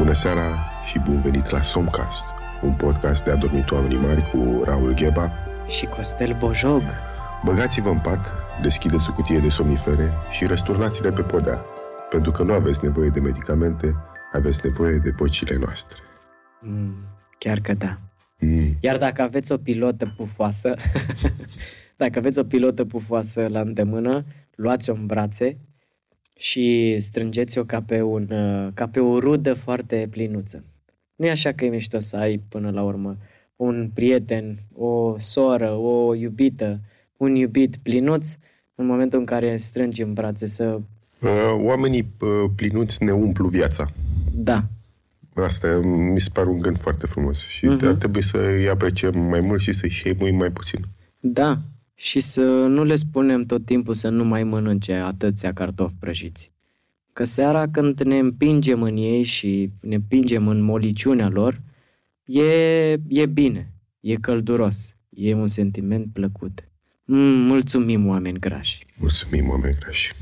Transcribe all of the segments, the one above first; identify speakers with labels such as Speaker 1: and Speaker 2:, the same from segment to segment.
Speaker 1: Bună seara și bun venit la Somcast, un podcast de adormit oamenii mari cu Raul Gheba
Speaker 2: și Costel Bojog.
Speaker 1: Băgați-vă în pat, deschideți o cutie de somnifere și răsturnați-le pe podea, pentru că nu aveți nevoie de medicamente, aveți nevoie de vocile noastre.
Speaker 2: Mm, chiar că da.
Speaker 1: Mm.
Speaker 2: Iar dacă aveți o pilotă pufoasă, dacă aveți o pilotă pufoasă la îndemână, luați-o în brațe și strângeți-o ca pe, un, ca pe o rudă foarte plinuță. Nu e așa că e mișto să ai până la urmă un prieten, o soră, o iubită, un iubit plinuț în momentul în care strângi în brațe să...
Speaker 1: Uh, oamenii uh, plinuți ne umplu viața.
Speaker 2: Da.
Speaker 1: Asta mi se pare un gând foarte frumos și uh-huh. ar trebui să îi apreciem mai mult și să-i șemuim mai puțin.
Speaker 2: Da, și să nu le spunem tot timpul să nu mai mănânce atâția cartofi prăjiți. Că seara când ne împingem în ei și ne împingem în moliciunea lor, e, e bine, e călduros, e un sentiment plăcut. Mm, mulțumim, oameni grași!
Speaker 1: Mulțumim, oameni grași!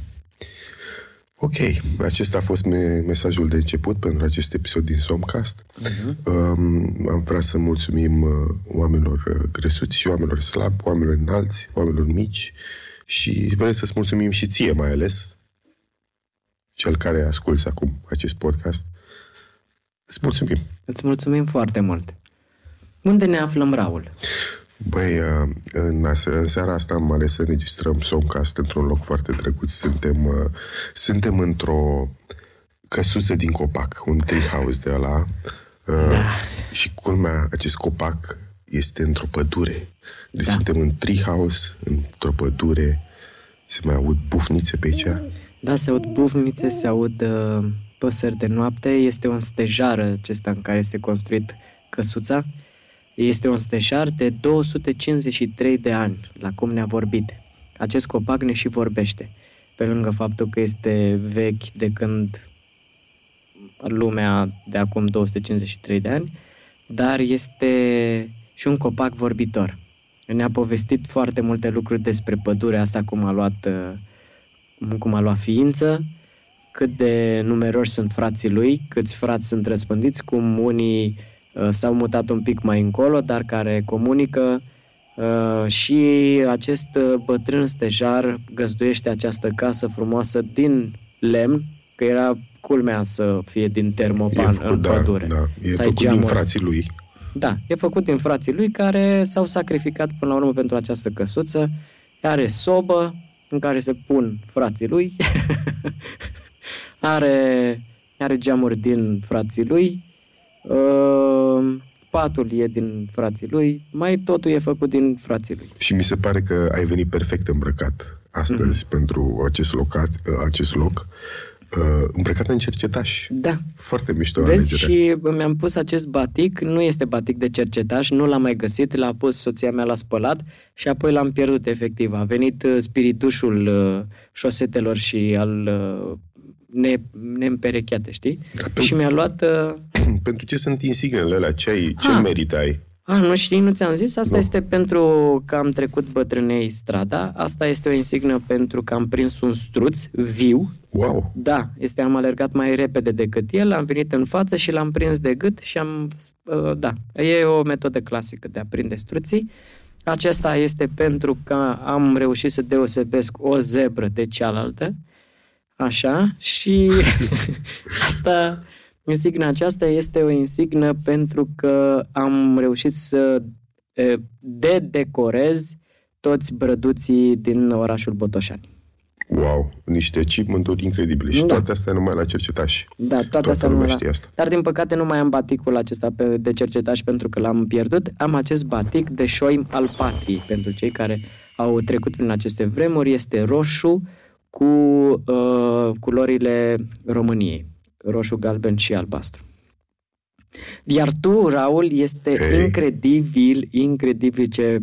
Speaker 1: Ok, acesta a fost me- mesajul de început pentru acest episod din Somcast. Uh-huh. Um, am vrea să mulțumim uh, oamenilor uh, gresuți și oamenilor slabi, oamenilor înalți, oamenilor mici și vrem să-ți mulțumim și ție mai ales, cel care asculți acum acest podcast. Îți mulțumim!
Speaker 2: Îți mulțumim foarte mult! Unde ne aflăm, Raul?
Speaker 1: Băi, uh, în, în seara asta am ales să înregistrăm Somcast într-un loc foarte drăguț. Suntem, uh, suntem într-o căsuță din copac, un treehouse de ăla. Uh, da. Și culmea, acest copac este într-o pădure. Deci da. suntem în treehouse, într-o pădure. Se mai aud bufnițe pe aici.
Speaker 2: Da, se aud bufnițe, se aud uh, păsări de noapte. Este un stejar acesta în care este construit căsuța. Este un steșar de 253 de ani, la cum ne-a vorbit. Acest copac ne și vorbește, pe lângă faptul că este vechi de când lumea de acum 253 de ani, dar este și un copac vorbitor. Ne-a povestit foarte multe lucruri despre pădurea asta, cum a luat, cum a luat ființă, cât de numeroși sunt frații lui, câți frați sunt răspândiți, cum unii Uh, s-au mutat un pic mai încolo, dar care comunică uh, și acest uh, bătrân stejar găzduiește această casă frumoasă din lemn, că era culmea să fie din termopan făcut, în
Speaker 1: da,
Speaker 2: pădure.
Speaker 1: Da, e făcut geamuri. din frații lui.
Speaker 2: Da, e făcut din frații lui care s-au sacrificat până la urmă pentru această căsuță. Are sobă în care se pun frații lui. are, are geamuri din frații lui Uh, patul e din frații lui, mai totul e făcut din frații lui.
Speaker 1: Și mi se pare că ai venit perfect îmbrăcat astăzi mm-hmm. pentru acest loc, acest loc uh, îmbrăcat în cercetaș.
Speaker 2: Da.
Speaker 1: Foarte mișto
Speaker 2: Vezi, alegere. și mi-am pus acest batic, nu este batic de cercetaș, nu l-am mai găsit, l-a pus soția mea la spălat și apoi l-am pierdut efectiv. A venit uh, spiritușul uh, șosetelor și al uh, ne, neîmperecheate, știi? Da, și mi-a luat... Uh...
Speaker 1: Pentru ce sunt insignele alea? Ce, ai, ce ah. merită ai?
Speaker 2: Ah, nu știi, nu ți-am zis? Asta nu. este pentru că am trecut bătrânei strada. Asta este o insignă pentru că am prins un struț viu.
Speaker 1: Wow!
Speaker 2: Da, este, am alergat mai repede decât el, am venit în față și l-am prins de gât și am... Uh, da, e o metodă clasică de a prinde struții. Acesta este pentru că am reușit să deosebesc o zebră de cealaltă Așa, și asta, insigna aceasta este o insignă pentru că am reușit să de-decorez toți brăduții din orașul Botoșani.
Speaker 1: Wow, niște achievement-uri incredibile. Și da. toate astea numai la cercetași.
Speaker 2: Da, toate Toată astea numai la... asta. Dar din păcate nu mai am baticul acesta pe, de cercetași pentru că l-am pierdut. Am acest batic de șoim al patriei. Pentru cei care au trecut prin aceste vremuri, este roșu, cu uh, culorile României, roșu, galben și albastru. Iar tu, Raul, este hey. incredibil, incredibil ce...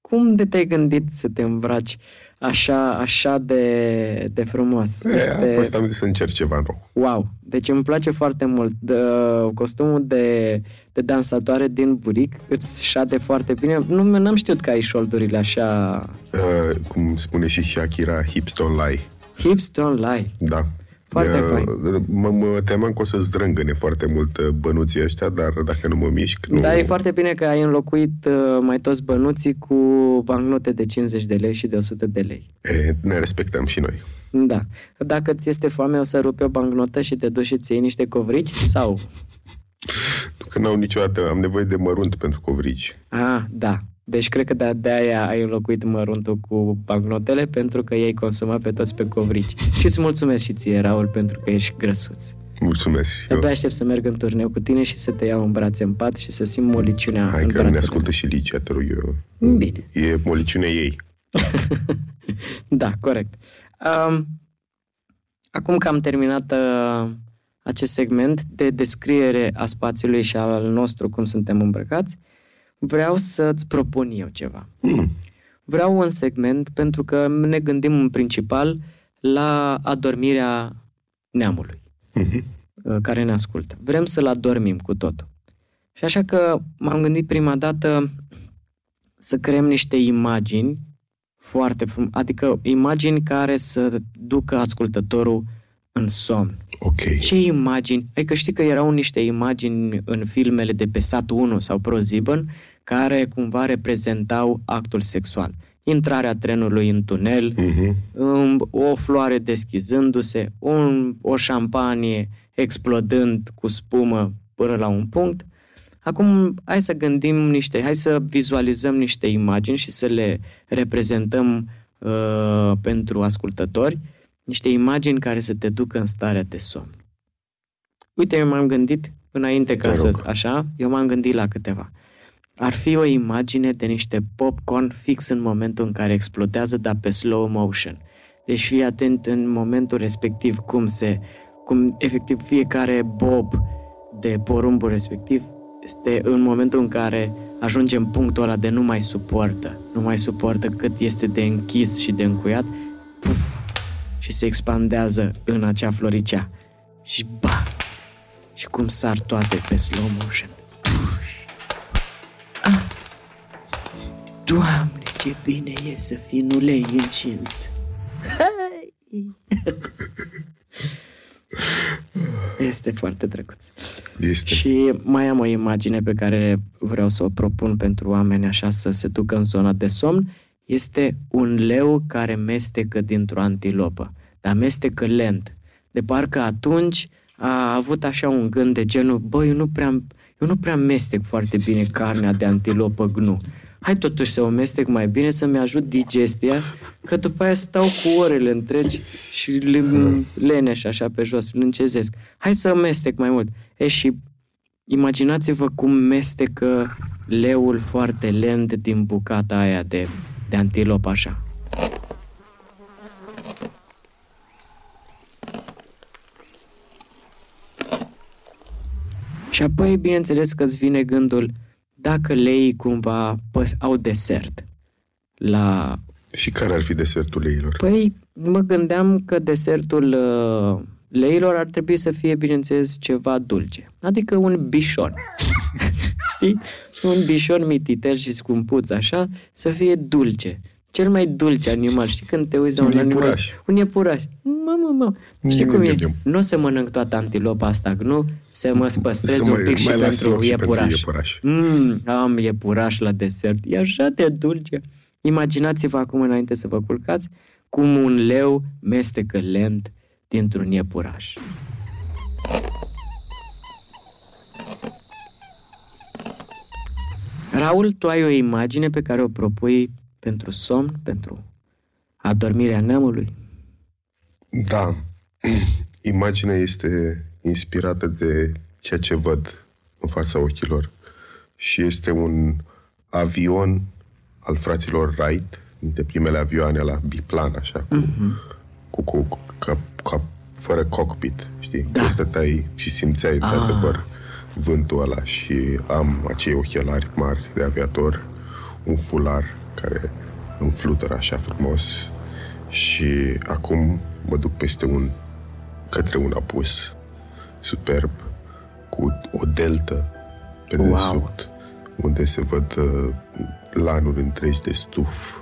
Speaker 2: Cum de te-ai gândit să te îmbraci așa, așa de, de frumos?
Speaker 1: E, este... A fost am să încerc ceva nou.
Speaker 2: Wow! Deci îmi place foarte mult. De, costumul de, de dansatoare din buric îți șade foarte bine. Nu am știut că ai șoldurile așa...
Speaker 1: Uh, cum spune și Shakira, hips don't lie.
Speaker 2: Hips don't lie.
Speaker 1: Da.
Speaker 2: Foarte
Speaker 1: Uh,
Speaker 2: fain.
Speaker 1: Mă, mă temeam că o să zdrângăne foarte mult uh, bănuții ăștia, dar dacă nu mă mișc, nu...
Speaker 2: Dar e foarte bine că ai înlocuit uh, mai toți bănuții cu bancnote de 50 de lei și de 100 de lei.
Speaker 1: E, ne respectăm și noi.
Speaker 2: Da. Dacă ți este foame, o să rupi o bancnotă și te duci și ți iei niște covrici? Sau?
Speaker 1: Că n-au niciodată, am nevoie de mărunt pentru covrigi.
Speaker 2: Ah, da. Deci cred că de- de-aia ai înlocuit măruntul cu bancnotele pentru că ei consumă pe toți pe covrici. Și îți mulțumesc și ție, Raul, pentru că ești grăsuț.
Speaker 1: Mulțumesc. Eu.
Speaker 2: De-abia aștept să merg în turneu cu tine și să te iau în brațe în pat și să simt moliciunea
Speaker 1: Hai
Speaker 2: în
Speaker 1: că ne
Speaker 2: brațele
Speaker 1: ascultă și Licia, te rog eu.
Speaker 2: Bine.
Speaker 1: E moliciunea ei.
Speaker 2: Da, corect. Um, acum că am terminat uh, acest segment de descriere a spațiului și al nostru, cum suntem îmbrăcați, vreau să-ți propun eu ceva.
Speaker 1: Hmm.
Speaker 2: Vreau un segment pentru că ne gândim în principal la adormirea neamului
Speaker 1: Mhm.
Speaker 2: uh, care ne ascultă. Vrem să-l adormim cu totul. Și așa că m-am gândit prima dată să creăm niște imagini foarte frum- adică imagini care să ducă ascultătorul în somn.
Speaker 1: Ok.
Speaker 2: Ce imagini? Adică știi că erau niște imagini în filmele de pe Sat 1 sau ProSieben care cumva reprezentau actul sexual. Intrarea trenului în tunel,
Speaker 1: Mhm.
Speaker 2: um, o floare deschizându-se, un, o șampanie explodând cu spumă până la un punct. Acum, hai să gândim niște, hai să vizualizăm niște imagini și să le reprezentăm uh, pentru ascultători, niște imagini care să te ducă în starea de somn. Uite, eu m-am gândit, înainte ca
Speaker 1: Te
Speaker 2: să,
Speaker 1: rog.
Speaker 2: așa, eu m-am gândit la câteva. Ar fi o imagine de niște popcorn fix în momentul în care explodează, dar pe slow motion. Deci fii atent în momentul respectiv cum se, cum efectiv fiecare bob de porumbul respectiv este în momentul în care ajunge în punctul ăla de nu mai suportă, nu mai suportă cât este de închis și de încuiat puf, și se expandează în acea floricea. Și ba! Și cum sar toate pe slow motion. Ah! Doamne, ce bine e să fii în ulei încins. Hai! Este foarte drăguț.
Speaker 1: Este.
Speaker 2: Și mai am o imagine pe care vreau să o propun pentru oameni așa să se ducă în zona de somn. Este un leu care mestecă dintr-o antilopă, dar mestecă lent. De parcă atunci a avut așa un gând de genul, bă, eu nu prea, eu nu prea mestec foarte bine carnea de antilopă gnu. Hai totuși să o mestec mai bine, să-mi ajut digestia, că după aia stau cu orele întregi și le, leneș așa pe jos, lâncezesc. Hai să mestec mai mult. E și imaginați-vă cum mestecă leul foarte lent din bucata aia de, de antilop așa. Și apoi, bineînțeles că îți vine gândul, dacă leii cumva păs- au desert la...
Speaker 1: Și care ar fi desertul leilor?
Speaker 2: Păi, mă gândeam că desertul uh, leilor ar trebui să fie, bineînțeles, ceva dulce. Adică un bișon. Știi? Un bișon mititel și scumpuț, așa, să fie dulce. Cel mai dulce animal. Știi când te uiți la
Speaker 1: Un
Speaker 2: un, animal?
Speaker 1: iepuraș.
Speaker 2: Un iepuraș. Mamă, mamă. Știi
Speaker 1: Nu
Speaker 2: cum e?
Speaker 1: gândim.
Speaker 2: Nu o să mănânc toată antilopa asta, nu? Să mă păstrez
Speaker 1: Să
Speaker 2: un
Speaker 1: mai-
Speaker 2: pic și
Speaker 1: mai las
Speaker 2: pentru
Speaker 1: loc și pentru
Speaker 2: iepuraș.
Speaker 1: iepuraș.
Speaker 2: Mm, am iepuraș la desert. E așa de dulce. Imaginați-vă acum, înainte să vă culcați, cum un leu mestecă lent dintr-un iepuraș. Raul, tu ai o imagine pe care o propui pentru somn, pentru adormirea neamului?
Speaker 1: Da. Imaginea este inspirată de ceea ce văd în fața ochilor și este un avion al fraților Wright, dintre primele avioane la biplan, așa, cu, cu, cu, cu ca, ca, fără cockpit, știi?
Speaker 2: Da.
Speaker 1: Da. Stăteai și simțeai, într-adevăr, vântul ăla și am acei ochelari mari de aviator, un fular care îmi flutură așa frumos și acum mă duc peste un către un apus superb cu o deltă pe
Speaker 2: Wow.
Speaker 1: dedesubt unde se văd uh, lanuri întregi de stuf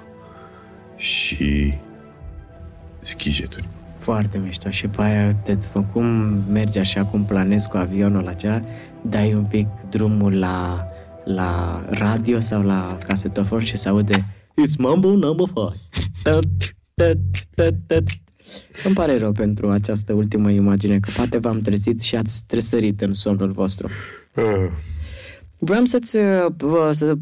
Speaker 1: și schijeturi.
Speaker 2: Foarte mișto. Și pe aia, te, cum mergi așa, cum planezi cu avionul acela, dai un pic drumul la, la radio sau la casetofon și se aude It's Mambo number 5. Îmi pare rău pentru această ultimă imagine, că poate v-am trezit și ați tresărit în somnul vostru.
Speaker 1: Uh,
Speaker 2: Vreau să-ți, uh, să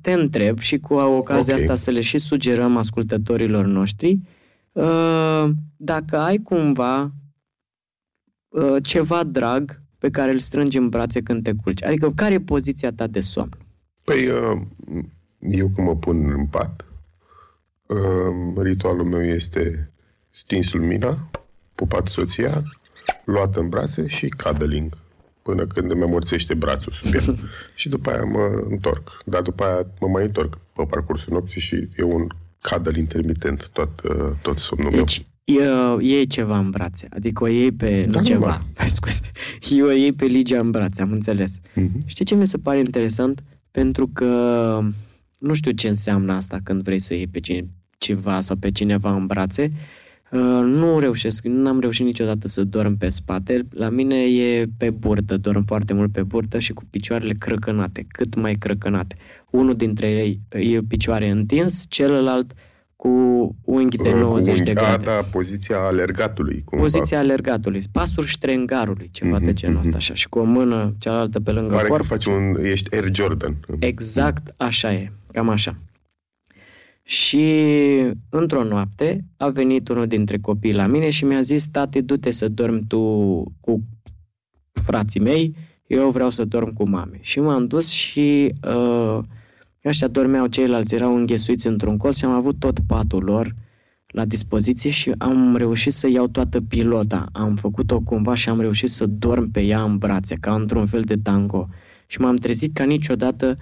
Speaker 2: te întreb și cu ocazia
Speaker 1: Ok.
Speaker 2: asta să le și sugerăm ascultătorilor noștri uh, dacă ai cumva uh, ceva drag pe care îl strângi în brațe când te culci. Adică care e poziția ta de somn?
Speaker 1: Păi, uh, eu când mă pun în pat, uh, ritualul meu este stins lumina, pupat soția, luat în brațe și cuddling până când îmi amorțește brațul sub ea. și după aia mă întorc. Dar după aia mă mai întorc pe parcursul nopții și e un cuddle intermitent tot, uh, tot somnul meu.
Speaker 2: Deci uh, iei ceva în brațe, adică o iei pe
Speaker 1: Da,
Speaker 2: nu ceva,
Speaker 1: normal.
Speaker 2: scuze, o iei pe Ligia în brațe, am înțeles.
Speaker 1: Mhm.
Speaker 2: Știi ce mi se pare interesant? Pentru că nu știu ce înseamnă asta când vrei să iei pe cine, ceva sau pe cineva în brațe. Uh, nu reușesc, nu am reușit niciodată să dorm pe spate. La mine e pe burtă, dorm foarte mult pe burtă și cu picioarele crăcănate, cât mai crăcănate. Unul dintre ei e picioare întins, celălalt cu unghi de
Speaker 1: Uh, cu
Speaker 2: 90 de
Speaker 1: unghi-
Speaker 2: grade.
Speaker 1: Da, da, poziția alergatului. Cumva.
Speaker 2: Poziția alergatului, pasul ștrengarului, ceva de
Speaker 1: Mhm,
Speaker 2: genul ăsta, așa, și cu o mână cealaltă pe lângă
Speaker 1: Pare că
Speaker 2: corp.
Speaker 1: faci un... Ești Air Jordan.
Speaker 2: Exact așa e, cam așa. Și într-o noapte a venit unul dintre copii la mine și mi-a zis, tati, du-te să dormi tu cu frații mei, eu vreau să dorm cu mame. Și m-am dus și uh, ăștia dormeau, ceilalți erau înghesuiți într-un colț și am avut tot patul lor la dispoziție și am reușit să iau toată pilota. Am făcut-o cumva și am reușit să dorm pe ea în brațe, ca într-un fel de tango. Și m-am trezit ca niciodată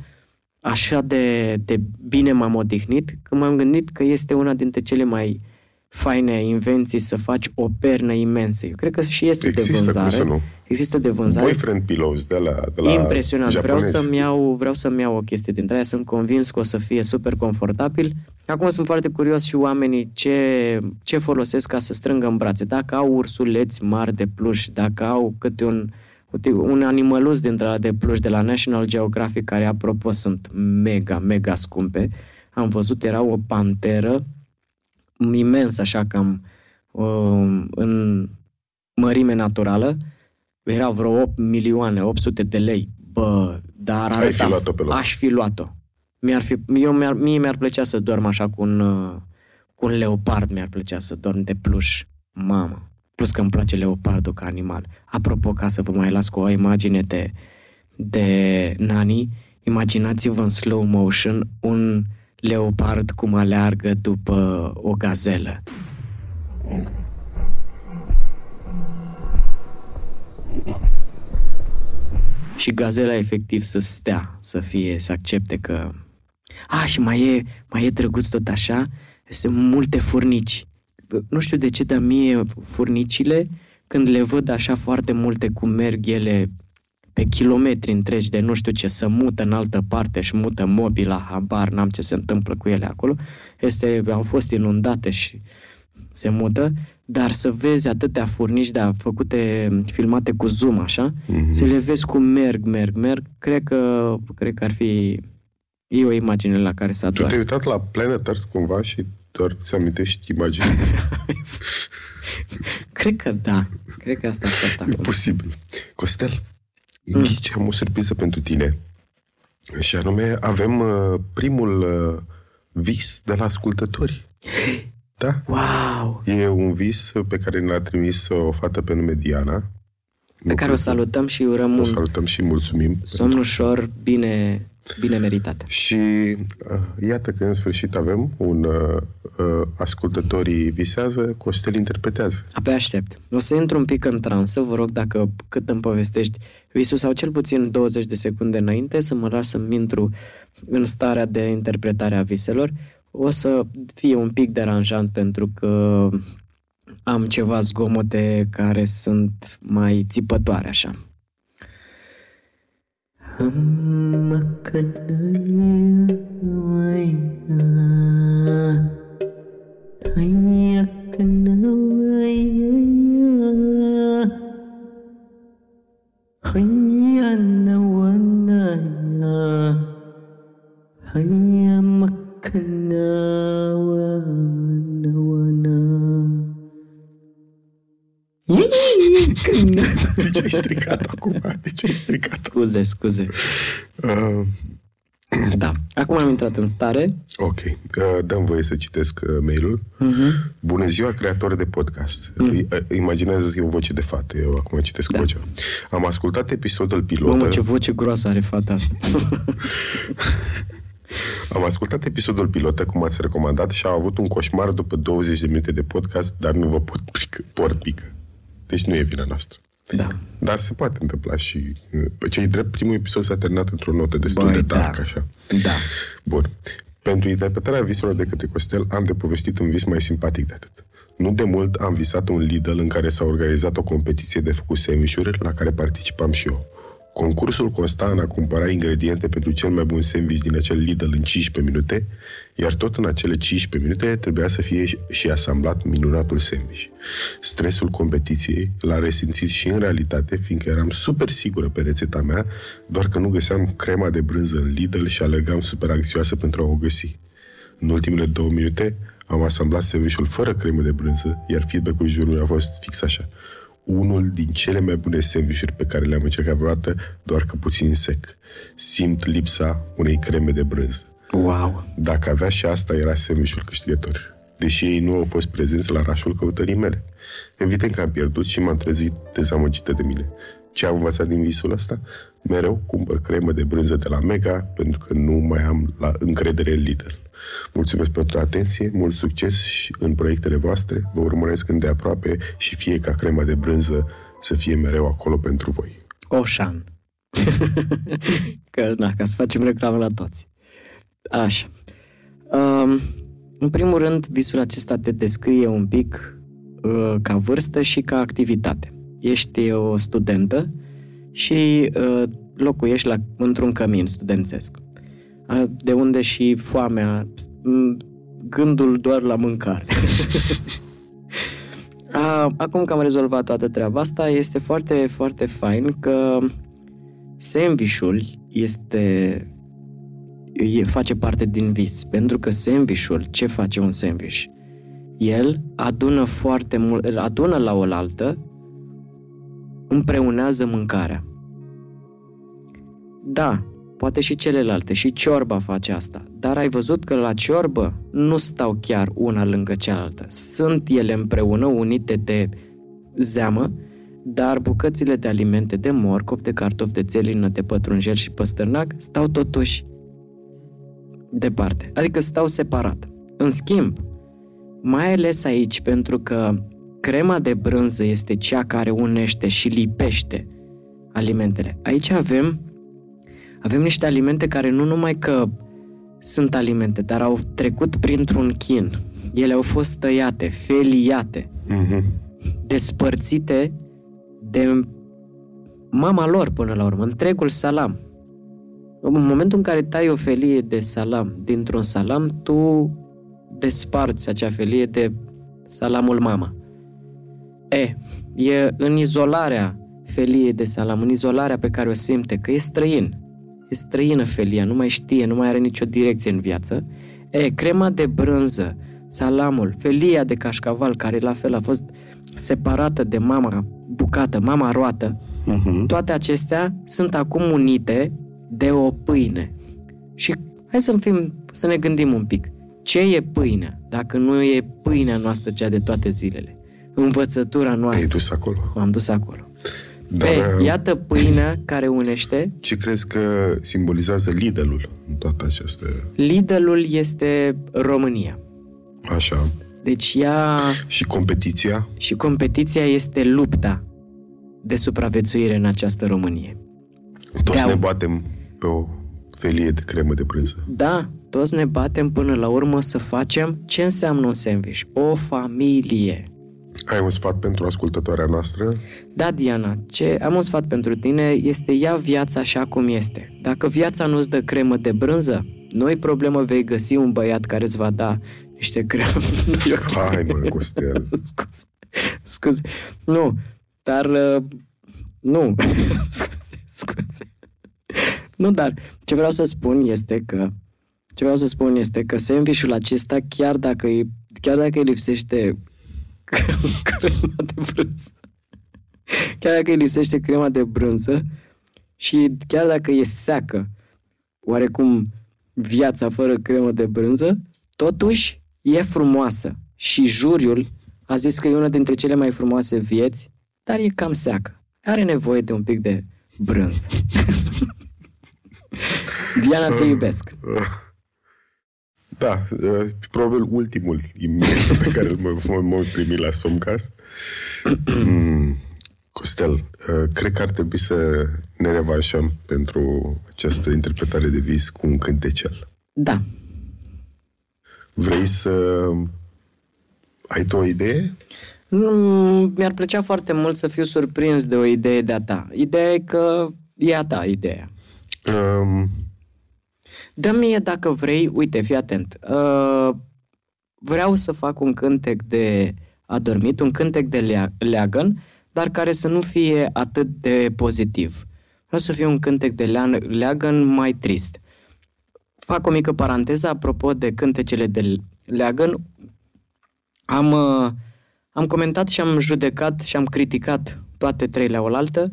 Speaker 2: așa de, de bine m-am odihnit, că m-am gândit că este una dintre cele mai faine invenții să faci o pernă imensă. Eu cred că și este de
Speaker 1: Există, cum
Speaker 2: vânzare.
Speaker 1: să nu.
Speaker 2: Există de vânzare.
Speaker 1: Boyfriend pillows de la, de la
Speaker 2: Impresionant. Vreau
Speaker 1: japonezi.
Speaker 2: să-mi, iau, vreau să-mi iau o chestie dintre aia. Sunt convins că o să fie super confortabil. Acum sunt foarte curios și oamenii ce, ce folosesc ca să strângă în brațe. Dacă au ursuleți mari de pluș, dacă au câte un, uite, un animălus dintre ăla de pluș de la National Geographic, care, apropo, sunt mega, mega scumpe. Am văzut, era o panteră imens, așa cam um, în mărime naturală, era vreo 8 milioane, 800 de lei. Bă, dar
Speaker 1: Ai
Speaker 2: arăta,
Speaker 1: fi luat-o pe loc.
Speaker 2: aș fi luat-o. Mi-ar fi, eu mi-ar, mie mi-ar plăcea să dorm așa cu un, uh, cu un leopard, mi-ar plăcea să dorm de pluș. Mamă, plus că îmi place leopardul ca animal. Apropo, ca să vă mai las cu o imagine de, de Nani, imaginați-vă în slow motion un leopard cum aleargă după o gazelă. Și gazela efectiv să stea, să fie, să accepte că... A, și mai e, mai e drăguț tot așa, sunt multe furnici. Nu știu de ce, dar mie furnicile, când le văd așa foarte multe cum merg ele pe kilometri întregi de nu știu ce, să mută în altă parte și mută mobila, habar n-am ce se întâmplă cu ele acolo, este, au fost inundate și se mută, dar să vezi atâtea furnici, da, făcute, filmate cu zoom, așa,
Speaker 1: Mhm.
Speaker 2: să le vezi cum merg, merg, merg, cred că, cred că ar fi, e o imagine la care să
Speaker 1: Tu
Speaker 2: ador.
Speaker 1: te-ai uitat la Planet Earth cumva și doar ți amintești imaginea?
Speaker 2: Cred că da, cred că asta a fost
Speaker 1: E
Speaker 2: acum.
Speaker 1: posibil. Costel,
Speaker 2: Mm.
Speaker 1: ghici, am o surpriză pentru tine. Și anume, avem uh, primul uh, vis de la ascultători. Da?
Speaker 2: Wow!
Speaker 1: E un vis pe care ne-a trimis o fată pe nume Diana.
Speaker 2: Pe care o salutăm și urăm
Speaker 1: O
Speaker 2: un
Speaker 1: salutăm și mulțumim.
Speaker 2: somn ușor, bine, bine meritat.
Speaker 1: Și uh, iată că în sfârșit avem un uh, uh, ascultătorii visează, Costel interpretează.
Speaker 2: Abia aștept. O să intru un pic în transă, vă rog, dacă cât îmi povestești visul sau cel puțin 20 de secunde înainte, să mă las să-mi intru în starea de interpretare a viselor. O să fie un pic deranjant pentru că am ceva zgomote care sunt mai țipătoare așa.
Speaker 1: makanaya De ce ai stricat acum? De ce ai stricat?
Speaker 2: Scuze, scuze. Uh, da. Acum am intrat în stare.
Speaker 1: Ok. Uh, dăm voie să citesc uh, mail-ul. Uh-huh. Bună ziua, creator de podcast. Uh-huh. Imaginează că e o voce de fată. Eu acum citesc da. vocea. Am ascultat episodul pilot.
Speaker 2: Mamă, ce voce groasă are fata asta.
Speaker 1: Am ascultat episodul pilotă, cum ați recomandat, și am avut un coșmar după 20 de minute de podcast, dar nu vă pot pică, port pică. Deci nu e vina noastră.
Speaker 2: Da.
Speaker 1: Dar se poate întâmpla și... Pe cei drept, primul episod s-a terminat într-o notă destul Băi, de dark, da. așa.
Speaker 2: Da.
Speaker 1: Bun. Pentru interpretarea viselor de către Costel, am de povestit un vis mai simpatic de atât. Nu de mult am visat un Lidl în care s-a organizat o competiție de făcut sandwich la care participam și eu. Concursul consta în a cumpăra ingrediente pentru cel mai bun sandwich din acel Lidl în 15 minute, iar tot în acele 15 minute trebuia să fie și asamblat minunatul sandwich. Stresul competiției l-a resimțit și în realitate, fiindcă eram super sigură pe rețeta mea, doar că nu găseam crema de brânză în Lidl și alergam super anxioasă pentru a o găsi. În ultimele două minute am asamblat sandwichul fără cremă de brânză, iar feedback-ul jurului a fost fix așa – unul din cele mai bune sandvișuri pe care le-am încercat vreodată, doar că puțin sec. Simt lipsa unei creme de brânză.
Speaker 2: Wow!
Speaker 1: Dacă avea și asta, era sandvișul câștigător. Deși ei nu au fost prezenți la rașul căutării mele. Evident că am pierdut și m-am trezit dezamăgită de mine. Ce am învățat din visul ăsta? Mereu cumpăr cremă de brânză de la Mega pentru că nu mai am la încredere în Lidl. Mulțumesc pentru atenție, mult succes și în proiectele voastre. Vă urmăresc îndeaproape și fie ca crema de brânză să fie mereu acolo pentru voi.
Speaker 2: Oșan. că, na, ca să facem reclamă la toți. Așa. Um, în primul rând, visul acesta te descrie un pic uh, ca vârstă și ca activitate. Ești o studentă și uh, locuiești la, într-un cămin studențesc de unde și foamea, gândul doar la mâncare. Acum că am rezolvat toată treaba asta, este foarte, foarte fain că sandvișul este face parte din vis. Pentru că sandvișul, ce face un sandwich? El adună foarte mult, adună la oaltă, împreunează mâncarea. Da, poate și celelalte, și ciorba face asta. Dar ai văzut că la ciorbă nu stau chiar una lângă cealaltă. Sunt ele împreună, unite de zeamă, dar bucățile de alimente, de morcov, de cartofi, de țelină, de pătrunjel și păstărnac, stau totuși departe. Adică stau separat. În schimb, mai ales aici, pentru că crema de brânză este cea care unește și lipește alimentele. Aici avem avem niște alimente care nu numai că sunt alimente, dar au trecut printr-un chin. Ele au fost tăiate, feliate, uh-huh. despărțite de mama lor până la urmă, întregul salam. În momentul în care tai o felie de salam dintr-un salam, tu desparți acea felie de salamul mama. E, e în izolarea feliei de salam, în izolarea pe care o simte, că e străin, e străină felia, nu mai știe, nu mai are nicio direcție în viață. E, crema de brânză, salamul, felia de cașcaval, care la fel a fost separată de mama bucată, mama roată, uh-huh. toate acestea sunt acum unite de o pâine. Și hai să, fim, să ne gândim un pic. Ce e pâinea, dacă nu e pâinea noastră cea de toate zilele? Învățătura noastră.
Speaker 1: Te-ai dus acolo.
Speaker 2: M-am dus acolo. Dar, Pe, uh, iată pâinea care unește.
Speaker 1: Ce crezi că simbolizează Lidl-ul în toată această...
Speaker 2: Lidl-ul este România.
Speaker 1: Așa.
Speaker 2: Deci ea...
Speaker 1: Și competiția?
Speaker 2: Și competiția este lupta de supraviețuire în această Românie.
Speaker 1: Toți ne batem pe o felie de cremă de brânză.
Speaker 2: Da, toți ne batem până la urmă să facem ce înseamnă un sandwich. O familie.
Speaker 1: Ai un sfat pentru ascultătoarea noastră?
Speaker 2: Da, Diana, ce am un sfat pentru tine este ia viața așa cum este. Dacă viața nu-ți dă cremă de brânză, nu-i problemă, vei găsi un băiat care îți va da niște cremă.
Speaker 1: Hai mă, Costel.
Speaker 2: scuze, scuze. Nu, dar uh, nu. scuze, scuze. Nu, dar ce vreau să spun este că Ce vreau să spun este că sandvișul acesta, chiar dacă, îi, chiar dacă îi lipsește crema de brânză, chiar dacă îi lipsește crema de brânză și chiar dacă e seacă, oarecum viața fără cremă de brânză, totuși e frumoasă. Și juriul a zis că e una dintre cele mai frumoase vieți, dar e cam seacă. Are nevoie de un pic de brânză. Diana, te iubesc.
Speaker 1: Da, uh, probabil ultimul e pe care îl mă, mă primi la Somcast. Mm, Costel, uh, cred că ar trebui să ne revanșăm pentru această interpretare de vis cu un cântecel.
Speaker 2: Da.
Speaker 1: Vrei să ai tu o idee?
Speaker 2: Mm, mi-ar plăcea foarte mult să fiu surprins de o idee de-a ta. Ideea e că e a ta ideea. Um... Dă mie dacă vrei, uite, fii atent. Uh, vreau să fac un cântec de adormit, un cântec de lea- leagăn, dar care să nu fie atât de pozitiv. Vreau să fie un cântec de leagăn mai trist. Fac o mică paranteză apropo de cântecele de leagăn. Am, uh, am comentat și am judecat și am criticat toate trei la oaltă.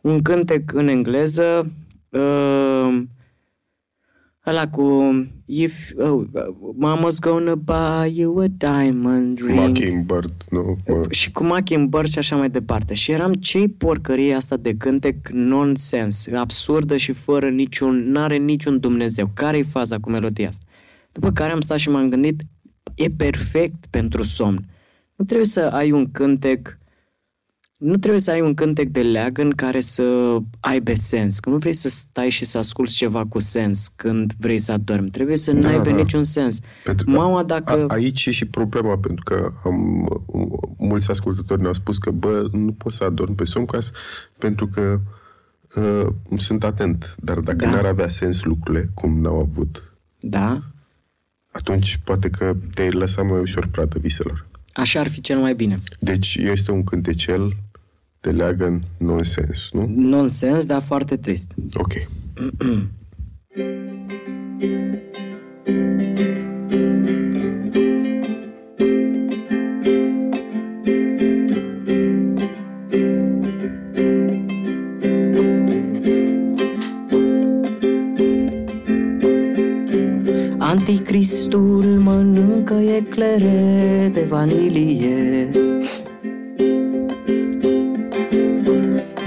Speaker 2: Un cântec în engleză, uh, ăla cu if oh, mama's gonna buy you a diamond ring
Speaker 1: Mockingbird nu?
Speaker 2: No? și cu Mockingbird și așa mai departe și eram ce porcărie asta de cântec nonsens absurdă și fără niciun n-are niciun Dumnezeu care e faza cu melodia asta după care am stat și m-am gândit e perfect pentru somn nu trebuie să ai un cântec nu trebuie să ai un cântec de leagăn care să aibă sens. Că nu vrei să stai și să asculți ceva cu sens când vrei să adormi. Trebuie să da, nu aibă da. niciun sens. Pentru Mama, dacă...
Speaker 1: A, aici e și problema, pentru că am, mulți ascultători ne-au spus că, bă, nu pot să adorm pe Somcast pentru că uh, sunt atent. Dar dacă da. n-ar avea sens lucrurile, cum n-au avut,
Speaker 2: da.
Speaker 1: atunci poate că te-ai lăsat mai ușor pradă viselor.
Speaker 2: Așa ar fi cel mai bine.
Speaker 1: Deci este un cântecel te leagă în nonsens, nu?
Speaker 2: Nonsens, dar foarte trist.
Speaker 1: Ok.
Speaker 2: Anticristul mănâncă eclere de vanilie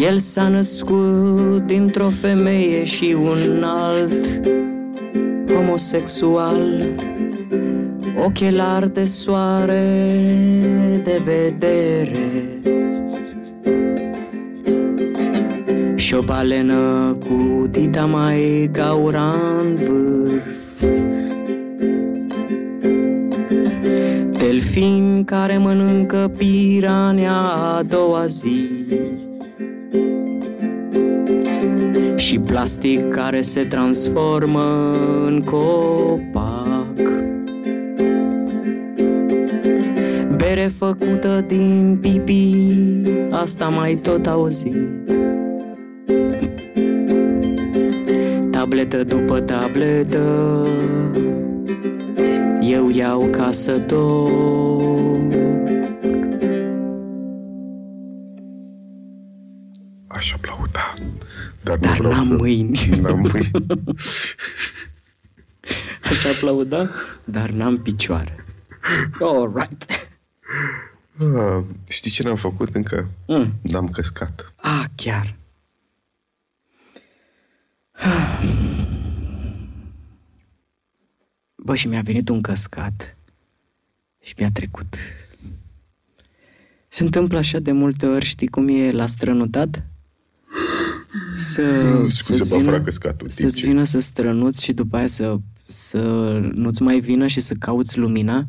Speaker 2: El s-a născut dintr-o femeie și un alt homosexual. Ochelari de soare de vedere. Și o balenă cu dita mai gaura în vârf. Delfin care mănâncă pirania a doua zi și plastic care se transformă în copac. Bere făcută din pipi, asta mai tot auzit. Tabletă după tabletă, eu iau ca să dorm.
Speaker 1: Dar,
Speaker 2: Dar n-am să... mâini.
Speaker 1: N-am mâini.
Speaker 2: Aș aplauda, dar n-am picioare. All right.
Speaker 1: Ah, știi ce n-am făcut încă? Mm. N-am căscat.
Speaker 2: Ah, chiar. Bă, și mi-a venit un căscat și mi-a trecut. Se întâmplă așa de multe ori, știi cum e la strănutat? Să, să-ți vină, să-ți vină să strănuți și după aia să, să nu-ți mai vină și să cauți lumina?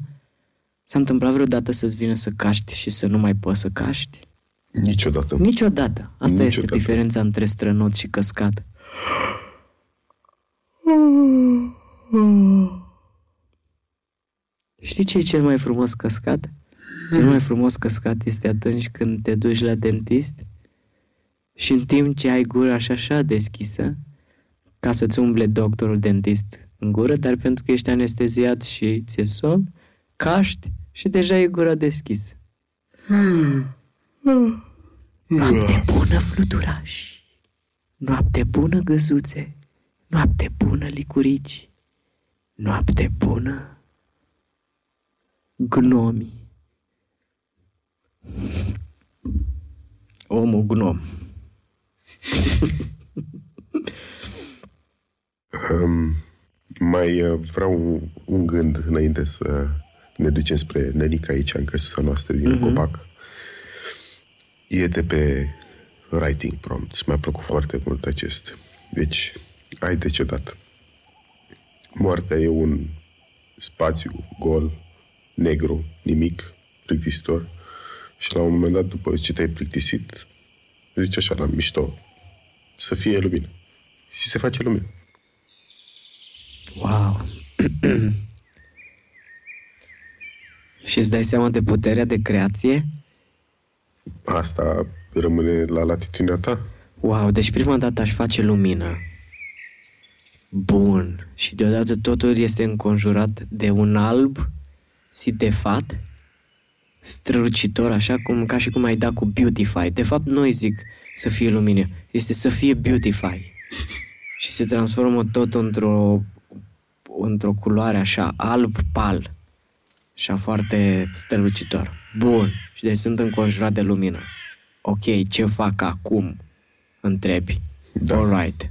Speaker 2: S-a întâmplat vreodată să-ți vină să caști și să nu mai poți să caști?
Speaker 1: Niciodată.
Speaker 2: Niciodată. Asta Niciodată. este diferența între strănut și căscat. Știi ce e cel mai frumos căscat? Cel mai frumos căscat este atunci când te duci la dentist și în timp ce ai gura așa așa deschisă, ca să-ți umble doctorul dentist în gură, dar pentru că ești anesteziat și ți-e somn, caști și deja e gura deschisă. Noapte bună, fluturași! Noapte bună, găsuțe! Noapte bună, licurici! Noapte bună, gnomi! Omul gnom.
Speaker 1: Um, mai uh, vreau un gând înainte să ne ducem spre Nenica aici, în căsuța noastră din uh-huh. copac. E de pe writing prompts. Mi-a plăcut foarte mult acest. Deci, ai decedat. Moartea e un spațiu gol, negru, nimic, plictisitor. Și la un moment dat, după ce te-ai plictisit, zici așa la mișto, să fie lumină. Și se face lumină.
Speaker 2: Wow! și îți dai seama de puterea de creație?
Speaker 1: Asta rămâne la latitudinea ta.
Speaker 2: Wow, deci prima dată aș face lumină. Bun. Și deodată totul este înconjurat de un alb sitefat, strălucitor, așa cum, ca și cum ai da cu Beautify. De fapt, noi zic să fie lumină. Este să fie Beautify. și se transformă tot într-o într-o culoare așa, alb-pal. Așa foarte strălucitor. Bun. Și deci sunt înconjurat de lumină. Ok, ce fac acum? Întrebi.
Speaker 1: Da.
Speaker 2: Alright.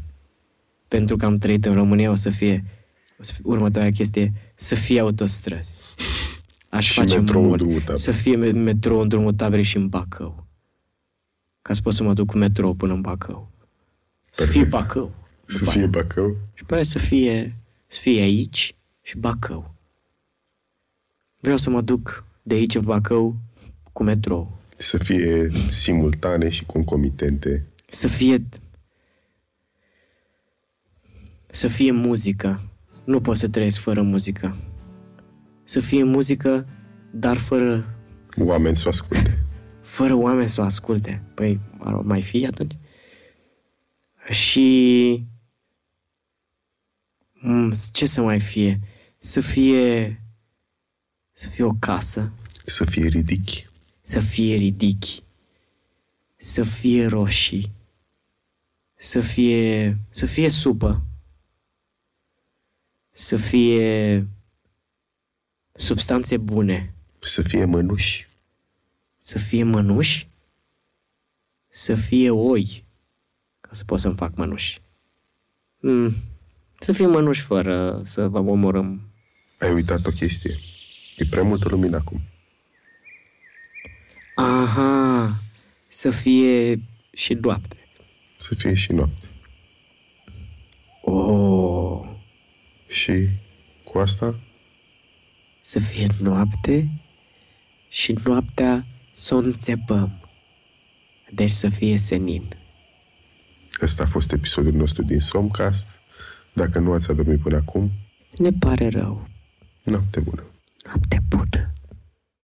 Speaker 2: Pentru că am trăit în România, o să fie, o să fie următoarea chestie, să fie autostrăzi. Aș
Speaker 1: Și
Speaker 2: face
Speaker 1: metrou în
Speaker 2: mult.
Speaker 1: drumul taberei.
Speaker 2: Să fie me- metrou în drumul taberei și în Bacău. Ca să pot să mă duc cu metrou până în Bacău. Să fie
Speaker 1: Perfect.
Speaker 2: Bacău.
Speaker 1: Să
Speaker 2: După
Speaker 1: fie
Speaker 2: aia.
Speaker 1: Bacău.
Speaker 2: Și pe aia să fie, să fie aici și Bacău. Vreau să mă duc de aici în Bacău cu metrou.
Speaker 1: Să fie simultane și concomitente.
Speaker 2: Să fie... Să fie muzică. Nu pot să trăiesc fără muzică. Să fie muzică, dar fără,
Speaker 1: Oameni să o asculte.
Speaker 2: Fără oameni să o asculte. Păi, ar mai fi atunci? Și... Mm, Ce să mai fie? Să fie... Să fie o casă.
Speaker 1: Să fie ridichi.
Speaker 2: să fie ridichi, să fie roșii, să fie, să fie supă, să fie substanțe bune,
Speaker 1: Să fie mănuși.
Speaker 2: Să fie mănuși, să fie oi, ca să pot să-mi fac mănuși. Mm. Să fie mănuși fără să vă omorâm.
Speaker 1: Ai uitat o chestie. E prea multă lumină acum.
Speaker 2: Aha, să fie și noapte.
Speaker 1: Să fie și noapte.
Speaker 2: Oh,
Speaker 1: Și cu asta
Speaker 2: să fie noapte și noaptea să o înțepăm. Deci să fie senin.
Speaker 1: Ăsta a fost episodul nostru din Somcast. Dacă nu ați adormit până acum,
Speaker 2: Ne pare rău.
Speaker 1: noapte bună.
Speaker 2: Noapte bună.